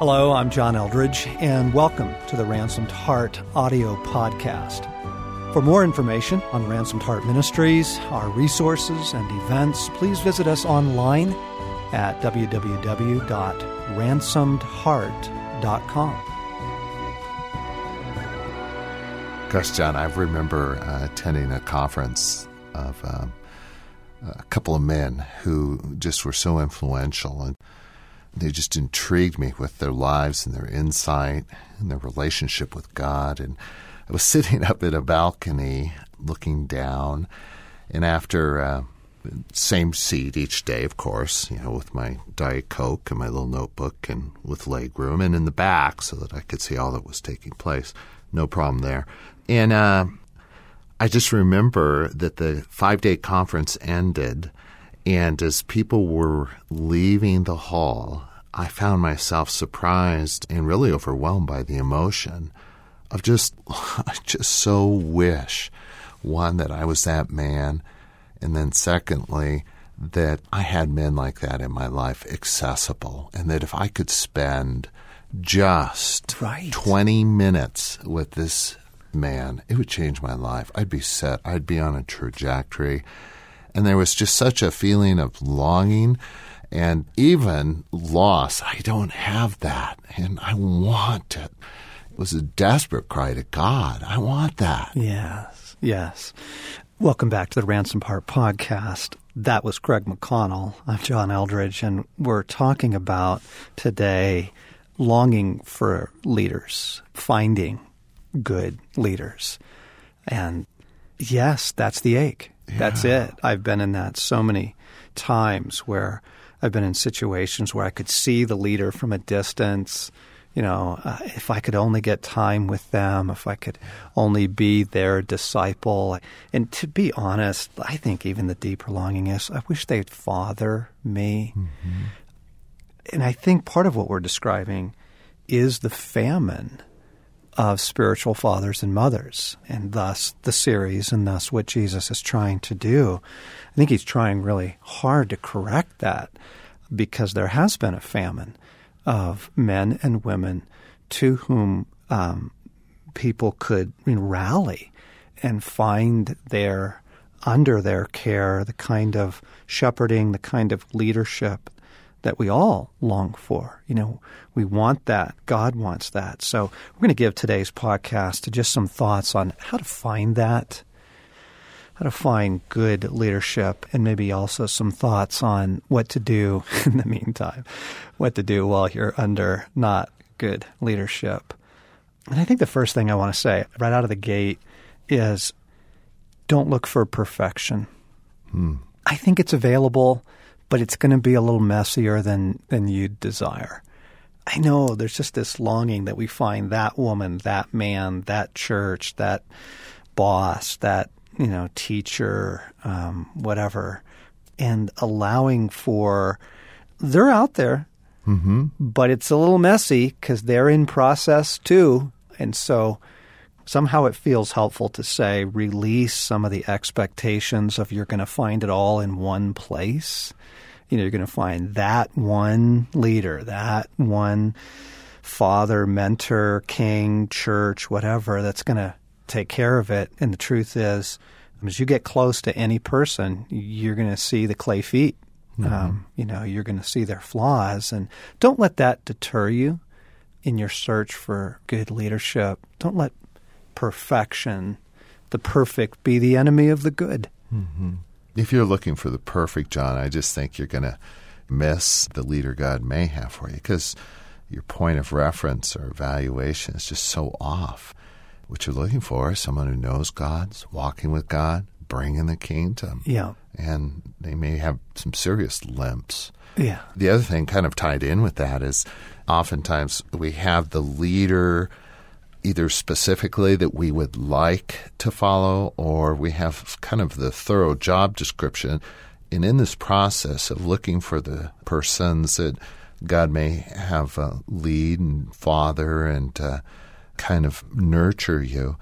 Hello, I'm John Eldredge, and welcome to the Ransomed Heart audio podcast. For more information on Ransomed Heart Ministries, our resources, and events, please visit us online at www.ransomedheart.com. Gosh, John, I remember uh, attending a conference of um, a couple of men who just were so influential and they just intrigued me with their lives and their insight and their relationship with God. And I was sitting up at a balcony looking down, and after uh, same seat each day, of course, you know, with my Diet Coke and my little notebook and with leg room, and in the back so that I could see all that was taking place. No problem there. And uh, I just remember that the five day conference ended, and as people were leaving the hall, I found myself surprised and really overwhelmed by the emotion of just, I just so wish, one, that I was that man, and then secondly, that I had men like that in my life accessible, and that if I could spend just right. 20 minutes with this man, it would change my life. I'd be set, I'd be on a trajectory. And there was just such a feeling of longing and even loss. I don't have that, and I want it. It was a desperate cry to God. I want that. Yes, yes. Welcome back to the Ransom Heart podcast. That was Craig McConnell. I'm John Eldredge, and we're talking about today longing for leaders, finding good leaders. And yes, that's the ache. Yeah. That's it. I've been in that so many times where I've been in situations where I could see the leader from a distance. You know, uh, if I could only get time with them, if I could only be their disciple. And to be honest, I think even the deeper longing is I wish they'd father me. Mm-hmm. And I think part of what we're describing is the famine of spiritual fathers and mothers, and thus the series, and thus what Jesus is trying to do. I think he's trying really hard to correct that because there has been a famine of men and women to whom um, people could rally and find their under their care the kind of shepherding, the kind of leadership that we all long for. You know, we want that. God wants that. So we're going to give today's podcast to just some thoughts on how to find that, how to find good leadership, and maybe also some thoughts on what to do in the meantime, what to do while you're under not good leadership. And I think the first thing I want to say right out of the gate is don't look for perfection. Hmm. I think it's available but it's going to be a little messier than than you'd desire. I know there's just this longing that we find that woman, that man, that church, that boss, that you know teacher, um, whatever, and allowing for they're out there, mm-hmm. but it's a little messy because they're in process too, and so somehow it feels helpful to say release some of the expectations of you're going to find it all in one place you know, you're going to find that one leader, that one father, mentor, king, church, whatever that's going to take care of it. And the truth is, as you get close to any person, you're going to see the clay feet. Mm-hmm. Um, you know, you're going to see their flaws, and don't let that deter you in your search for good leadership. Don't let perfection, the perfect, be the enemy of the good. Mm-hmm. If you're looking for the perfect John, I just think you're going to miss the leader God may have for you because your point of reference or evaluation is just so off. What you're looking for is someone who knows God's walking with God, bringing the kingdom. Yeah. And they may have some serious limps. Yeah. The other thing kind of tied in with that is oftentimes we have the leader either specifically that we would like to follow, or we have kind of the thorough job description. And in this process of looking for the persons that God may have uh, lead and father and uh, kind of nurture you,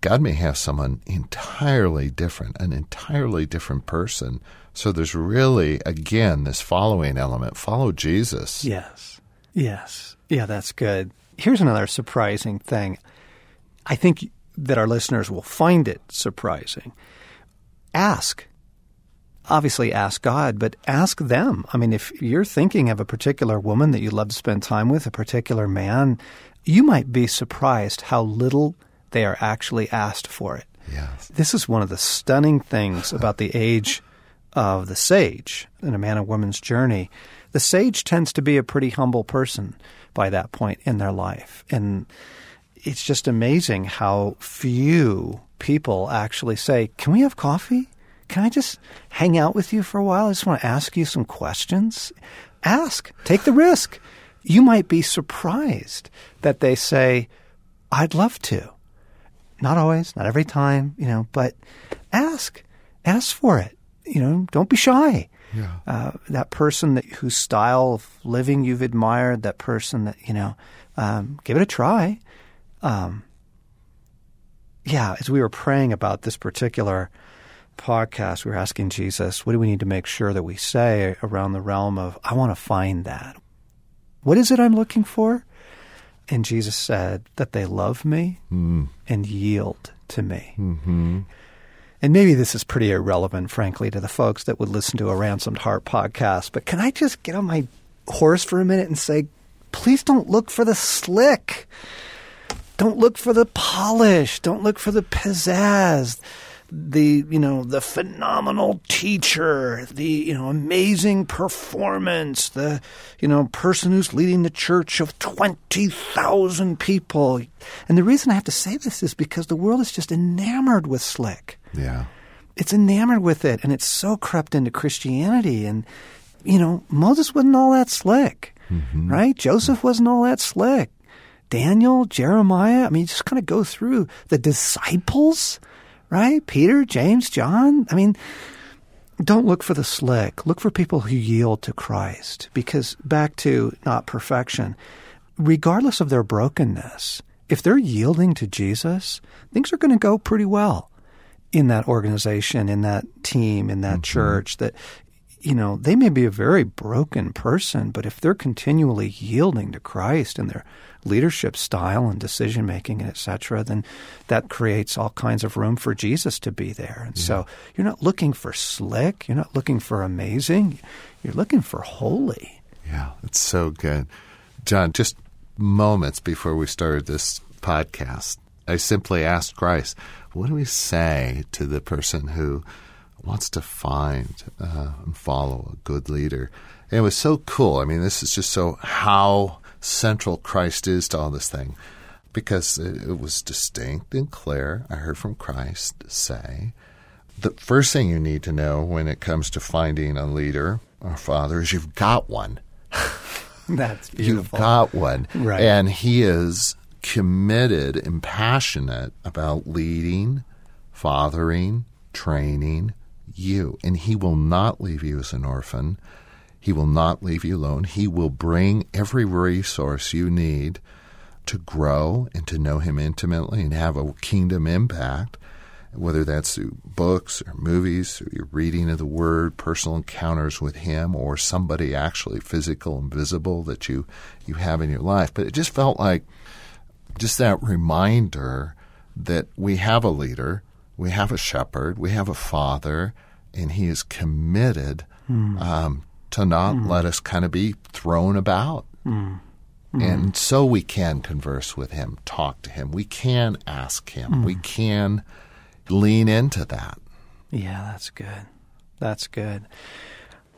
God may have someone entirely different, an entirely different person. So there's really, again, this following element follow Jesus. Yes. Yes. Yeah, that's good. Here's another surprising thing. I think that our listeners will find it surprising. Ask. Obviously, ask God, but ask them. I mean, if you're thinking of a particular woman that you love to spend time with, a particular man, you might be surprised how little they are actually asked for it. Yes. This is one of the stunning things about the age of the sage in a man and woman's journey. The sage tends to be a pretty humble person by that point in their life. And it's just amazing how few people actually say, Can we have coffee? Can I just hang out with you for a while? I just want to ask you some questions. Ask, take the risk. You might be surprised that they say, I'd love to. Not always, not every time, you know, but ask. Ask for it. You know, don't be shy. Yeah. Uh, that person that whose style of living you've admired, that person that you know, um, give it a try. Um, yeah, as we were praying about this particular podcast, we were asking Jesus, what do we need to make sure that we say around the realm of, I want to find that. What is it I'm looking for? And Jesus said that they love me Mm. and yield to me. Mm-hmm. And maybe this is pretty irrelevant, frankly, to the folks that would listen to a Ransomed Heart podcast, but can I just get on my horse for a minute and say, please don't look for the slick. Don't look for the polish. Don't look for the pizzazz. The, you know, the phenomenal teacher, the, you know, amazing performance, the, you know, person who's leading the church of 20,000 people. And the reason I have to say this is because the world is just enamored with slick Yeah. it's enamored with it and it's so crept into Christianity. And, you know, Moses wasn't all that slick, mm-hmm. right? Joseph wasn't all that slick. Daniel, Jeremiah, I mean, just kind of go through the disciples, right? Peter, James, John. I mean, don't look for the slick. Look for people who yield to Christ. Because back to not perfection, regardless of their brokenness, if they're yielding to Jesus, things are going to go pretty well in that organization, in that team, in that mm-hmm. church that you know, they may be a very broken person, but if they're continually yielding to Christ in their leadership style and decision making and et cetera, then that creates all kinds of room for Jesus to be there. And so you're not looking for slick, you're not looking for amazing, you're looking for holy. Yeah, it's so good. John, just moments before we started this podcast, I simply asked Christ, what do we say to the person who wants to find uh, and follow a good leader? And it was so cool. I mean, this is just so how central Christ is to all this thing because it, it was distinct and clear. I heard from Christ say, the first thing you need to know when it comes to finding a leader or father is you've got one. That's beautiful. You've got one. Right. And he is committed and passionate about leading, fathering, training you. And he will not leave you as an orphan. He will not leave you alone. He will bring every resource you need to grow and to know him intimately and have a kingdom impact, whether that's through books or movies, or your reading of the word, personal encounters with him, or somebody actually physical and visible that you, you have in your life. But it just felt like just that reminder that we have a leader, we have a shepherd, we have a father, and he is committed hmm. um, to not hmm. let us kind of be thrown about. Hmm. And so we can converse with him, talk to him, we can ask him, we can lean into that. Yeah, that's good. That's good.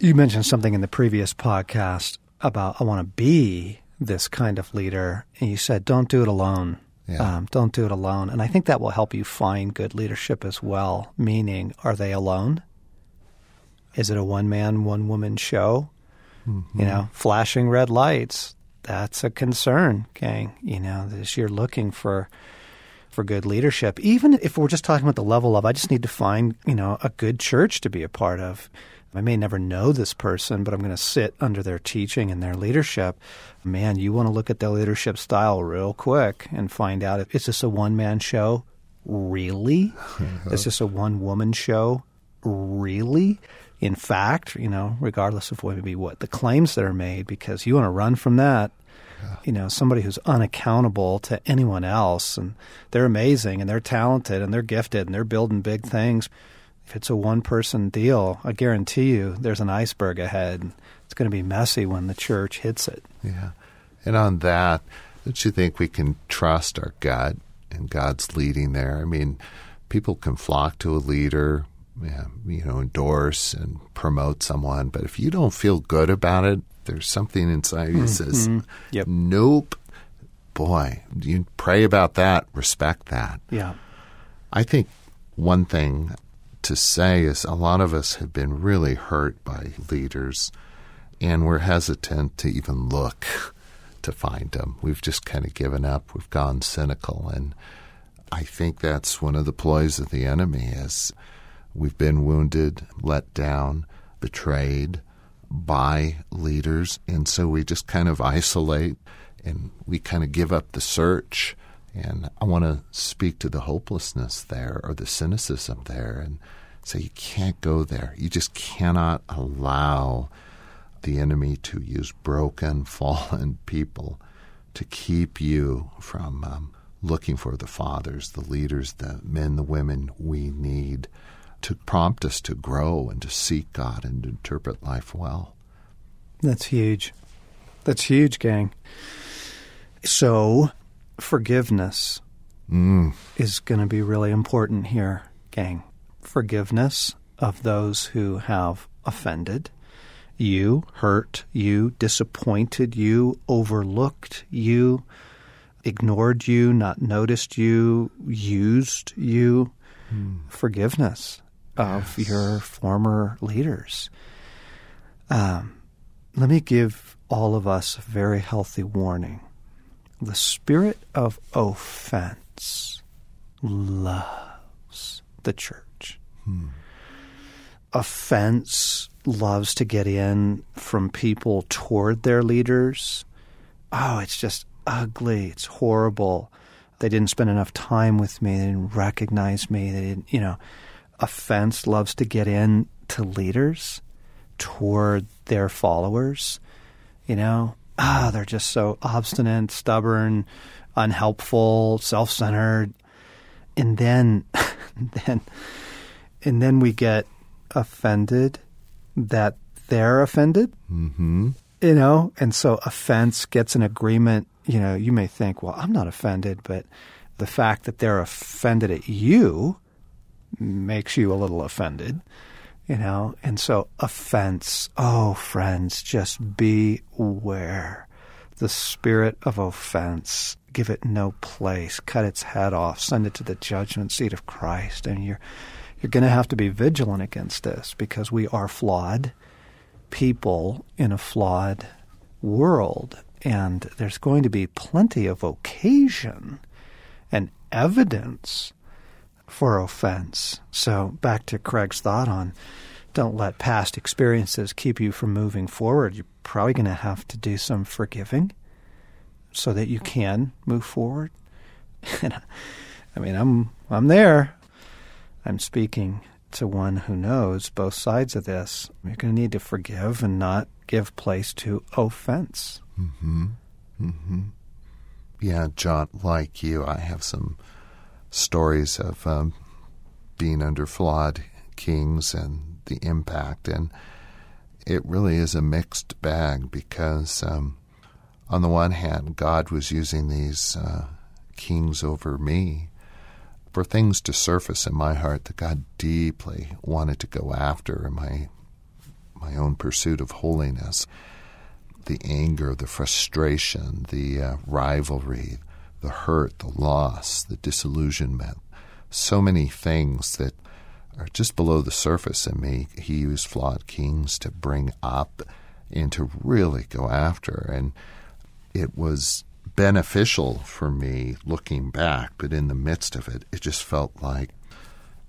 You mentioned something in the previous podcast about I want to be this kind of leader, and you said don't do it alone. Yeah. Um, don't do it alone, and I think that will help you find good leadership as well. Meaning, are they alone? Is it a one man, one woman show? You know, flashing red lights. That's a concern, gang. You know, this you're looking for for good leadership. Even if we're just talking about the level of, I just need to find, you know, a good church to be a part of. I may never know this person, but I'm going to sit under their teaching and their leadership. Man, you want to look at their leadership style real quick and find out if is this a one man show? Really? is this a one woman show? Really? In fact, you know, regardless of what maybe what the claims that are made, because you want to run from that. You know, somebody who's unaccountable to anyone else, and they're amazing and they're talented and they're gifted and they're building big things. If it's a one person deal, I guarantee you there's an iceberg ahead. It's going to be messy when the church hits it. Yeah. And on that, don't you think we can trust our gut and God's leading there? I mean, people can flock to a leader, you know, endorse and promote someone, but if you don't feel good about it, there's something inside you that says, Mhm. Yep. nope. Boy, you pray about that, respect that. Yeah. I think one thing to say is a lot of us have been really hurt by leaders, and we're hesitant to even look to find them. We've just kind of given up. We've gone cynical, and I think that's one of the ploys of the enemy is we've been wounded, let down, betrayed by leaders, and so we just kind of isolate and we kind of give up the search. And I want to speak to the hopelessness there or the cynicism there and say you can't go there. You just cannot allow the enemy to use broken, fallen people to keep you from um, looking for the fathers, the leaders, the men, the women we need to prompt us to grow and to seek God and to interpret life well. That's huge. That's huge, gang. So, forgiveness Mm. is going to be really important here, gang. Forgiveness of those who have offended you, hurt you, disappointed you, overlooked you, ignored you, not noticed you, used you. Forgiveness of Yes. your former leaders. Um, let me give all of us a very healthy warning. The spirit of offense loves the church. Hmm. Offense loves to get in from people toward their leaders. Oh, it's just ugly. It's horrible. They didn't spend enough time with me. They didn't recognize me. They didn't, you know. Offense loves to get in to leaders toward their followers. You know, ah, they're just so obstinate, stubborn, unhelpful, self-centered, and then, then, and then we get offended that they're offended. Mm-hmm. You know, and so offense gets an agreement. You know, you may think, well, I'm not offended, but the fact that they're offended at you makes you a little offended you know? And so offense. Oh friends just beware. The spirit of offense. Give it no place. Cut its head off. Send it to the judgment seat of christ. And you're you're going to have to be vigilant against this because we are flawed people in a flawed world. And there's going to be plenty of occasion and evidence for offense. So back to Craig's thought on don't let past experiences keep you from moving forward. You're probably going to have to do some forgiving so that you can move forward. And I mean, I'm I'm there. I'm speaking to one who knows both sides of this. You're going to need to forgive and not give place to offense. Mm-hmm. Mm-hmm. Yeah, John, like you, I have some stories of um, being under flawed kings and the impact, and it really is a mixed bag because, um, on the one hand, God was using these uh, kings over me for things to surface in my heart that God deeply wanted to go after in my my own pursuit of holiness. The anger, the frustration, the uh, rivalry, the hurt, the loss, the disillusionment, so many things that are just below the surface in me. He used flawed kings to bring up and to really go after. And it was beneficial for me looking back, but in the midst of it, it just felt like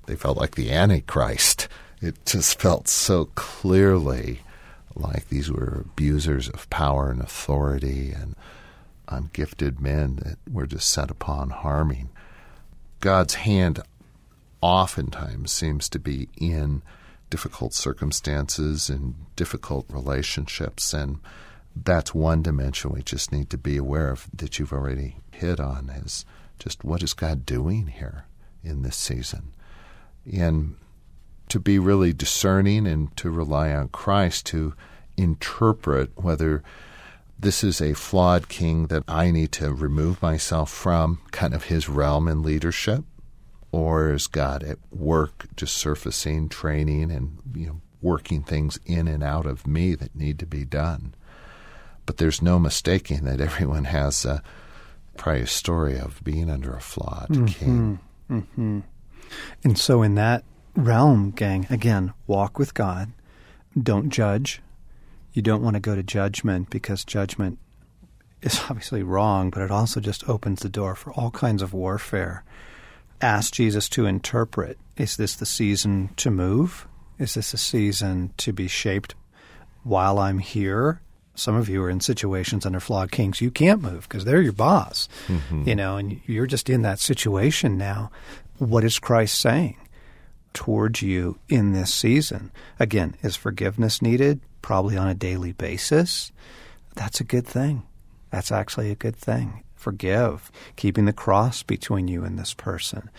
they felt like the Antichrist. It just felt so clearly like these were abusers of power and authority and ungifted men that were just set upon harming. God's hand oftentimes seems to be in difficult circumstances and difficult relationships, and that's one dimension we just need to be aware of that you've already hit on is just what is God doing here in this season? And to be really discerning and to rely on Christ to interpret whether this is a flawed king that I need to remove myself from kind of his realm and leadership, or is God at work just surfacing, training, and you know working things in and out of me that need to be done? But there's no mistaking that everyone has a prior story of being under a flawed mm-hmm. king. Mm-hmm. And so, in that realm, gang, again, walk with God. Don't judge. You don't want to go to judgment because judgment is obviously wrong, but it also just opens the door for all kinds of warfare. Ask Jesus to interpret is this the season to move? Is this a season to be shaped while I'm here? Some of you are in situations under flawed kings you can't move because they're your boss, mm-hmm. you know, and you're just in that situation now. What is Christ saying? towards you in this season. Again, is forgiveness needed? Probably on a daily basis. That's a good thing. That's actually a good thing. Forgive, keeping the cross between you and this person,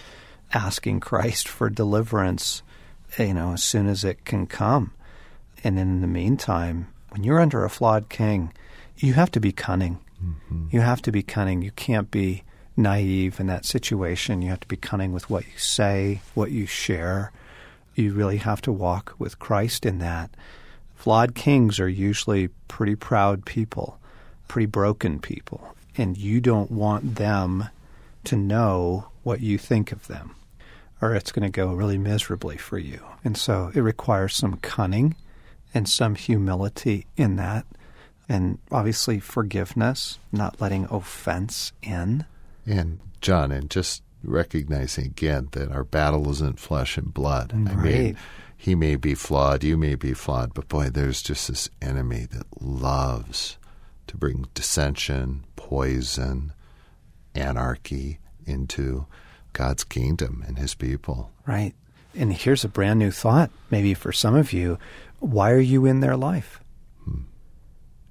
asking Christ for deliverance, you know, as soon as it can come. And in the meantime, when you're under a flawed king, you have to be cunning. Mm-hmm. You have to be cunning. You can't be naive in that situation. You have to be cunning with what you say, what you share. You really have to walk with Christ in that. Flawed kings are usually pretty proud people, pretty broken people, and you don't want them to know what you think of them, or it's going to go really miserably for you. And so it requires some cunning and some humility in that, and obviously forgiveness, not letting offense in. And John, and just recognizing again that our battle isn't flesh and blood. Right. I mean, he may be flawed, you may be flawed, but boy, there's just this enemy that loves to bring dissension, poison, anarchy into God's kingdom and his people. Right. And here's a brand new thought, maybe for some of you. Why are you in their life?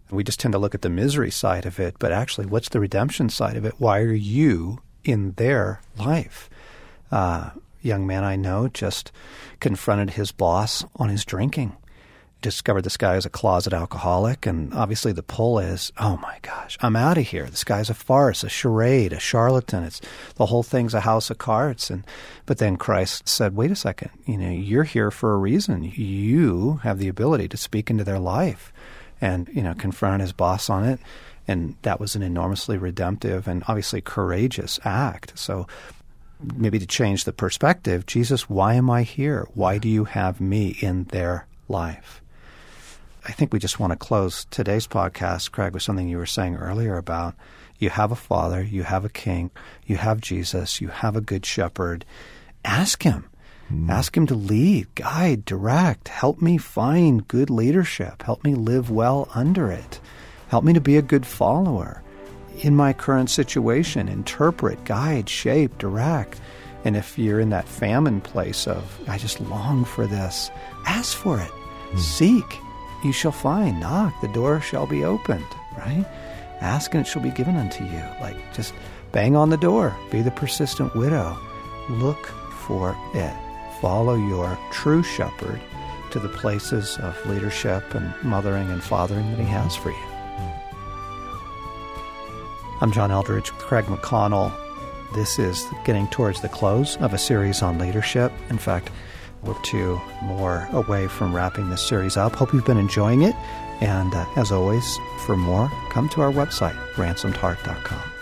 We just tend to look at the misery side of it, but actually, what's the redemption side of it? Why are you in their life? Uh, young man I know just confronted his boss on his drinking. Discovered this guy is a closet alcoholic, and obviously the pull is, oh my gosh, I'm out of here. This guy's a farce, a charade, a charlatan. It's the whole thing's a house of cards. And but then Christ said, wait a second, you know, you're here for a reason. You have the ability to speak into their life and you know confront his boss on it and that was an enormously redemptive and obviously courageous act so maybe to change the perspective jesus why am i here why do you have me in their life i think we just want to close today's podcast craig with something you were saying earlier about you have a father you have a king you have jesus you have a good shepherd ask him Mm. Ask Him to lead, guide, direct. Help me find good leadership. Help me live well under it. Help me to be a good follower in my current situation. Interpret, guide, shape, direct. And if you're in that famine place of, I just long for this, ask for it. Mm. Seek, you shall find. Knock, the door shall be opened, right? Ask and it shall be given unto you. Like just bang on the door. Be the persistent widow. Look for it follow your true shepherd to the places of leadership and mothering and fathering that he has for you. I'm John Eldredge, with Craig McConnell. This is getting towards the close of a series on leadership. In fact, we're two more away from wrapping this series up. Hope you've been enjoying it. And uh, as always, for more, come to our website, ransomedheart.com.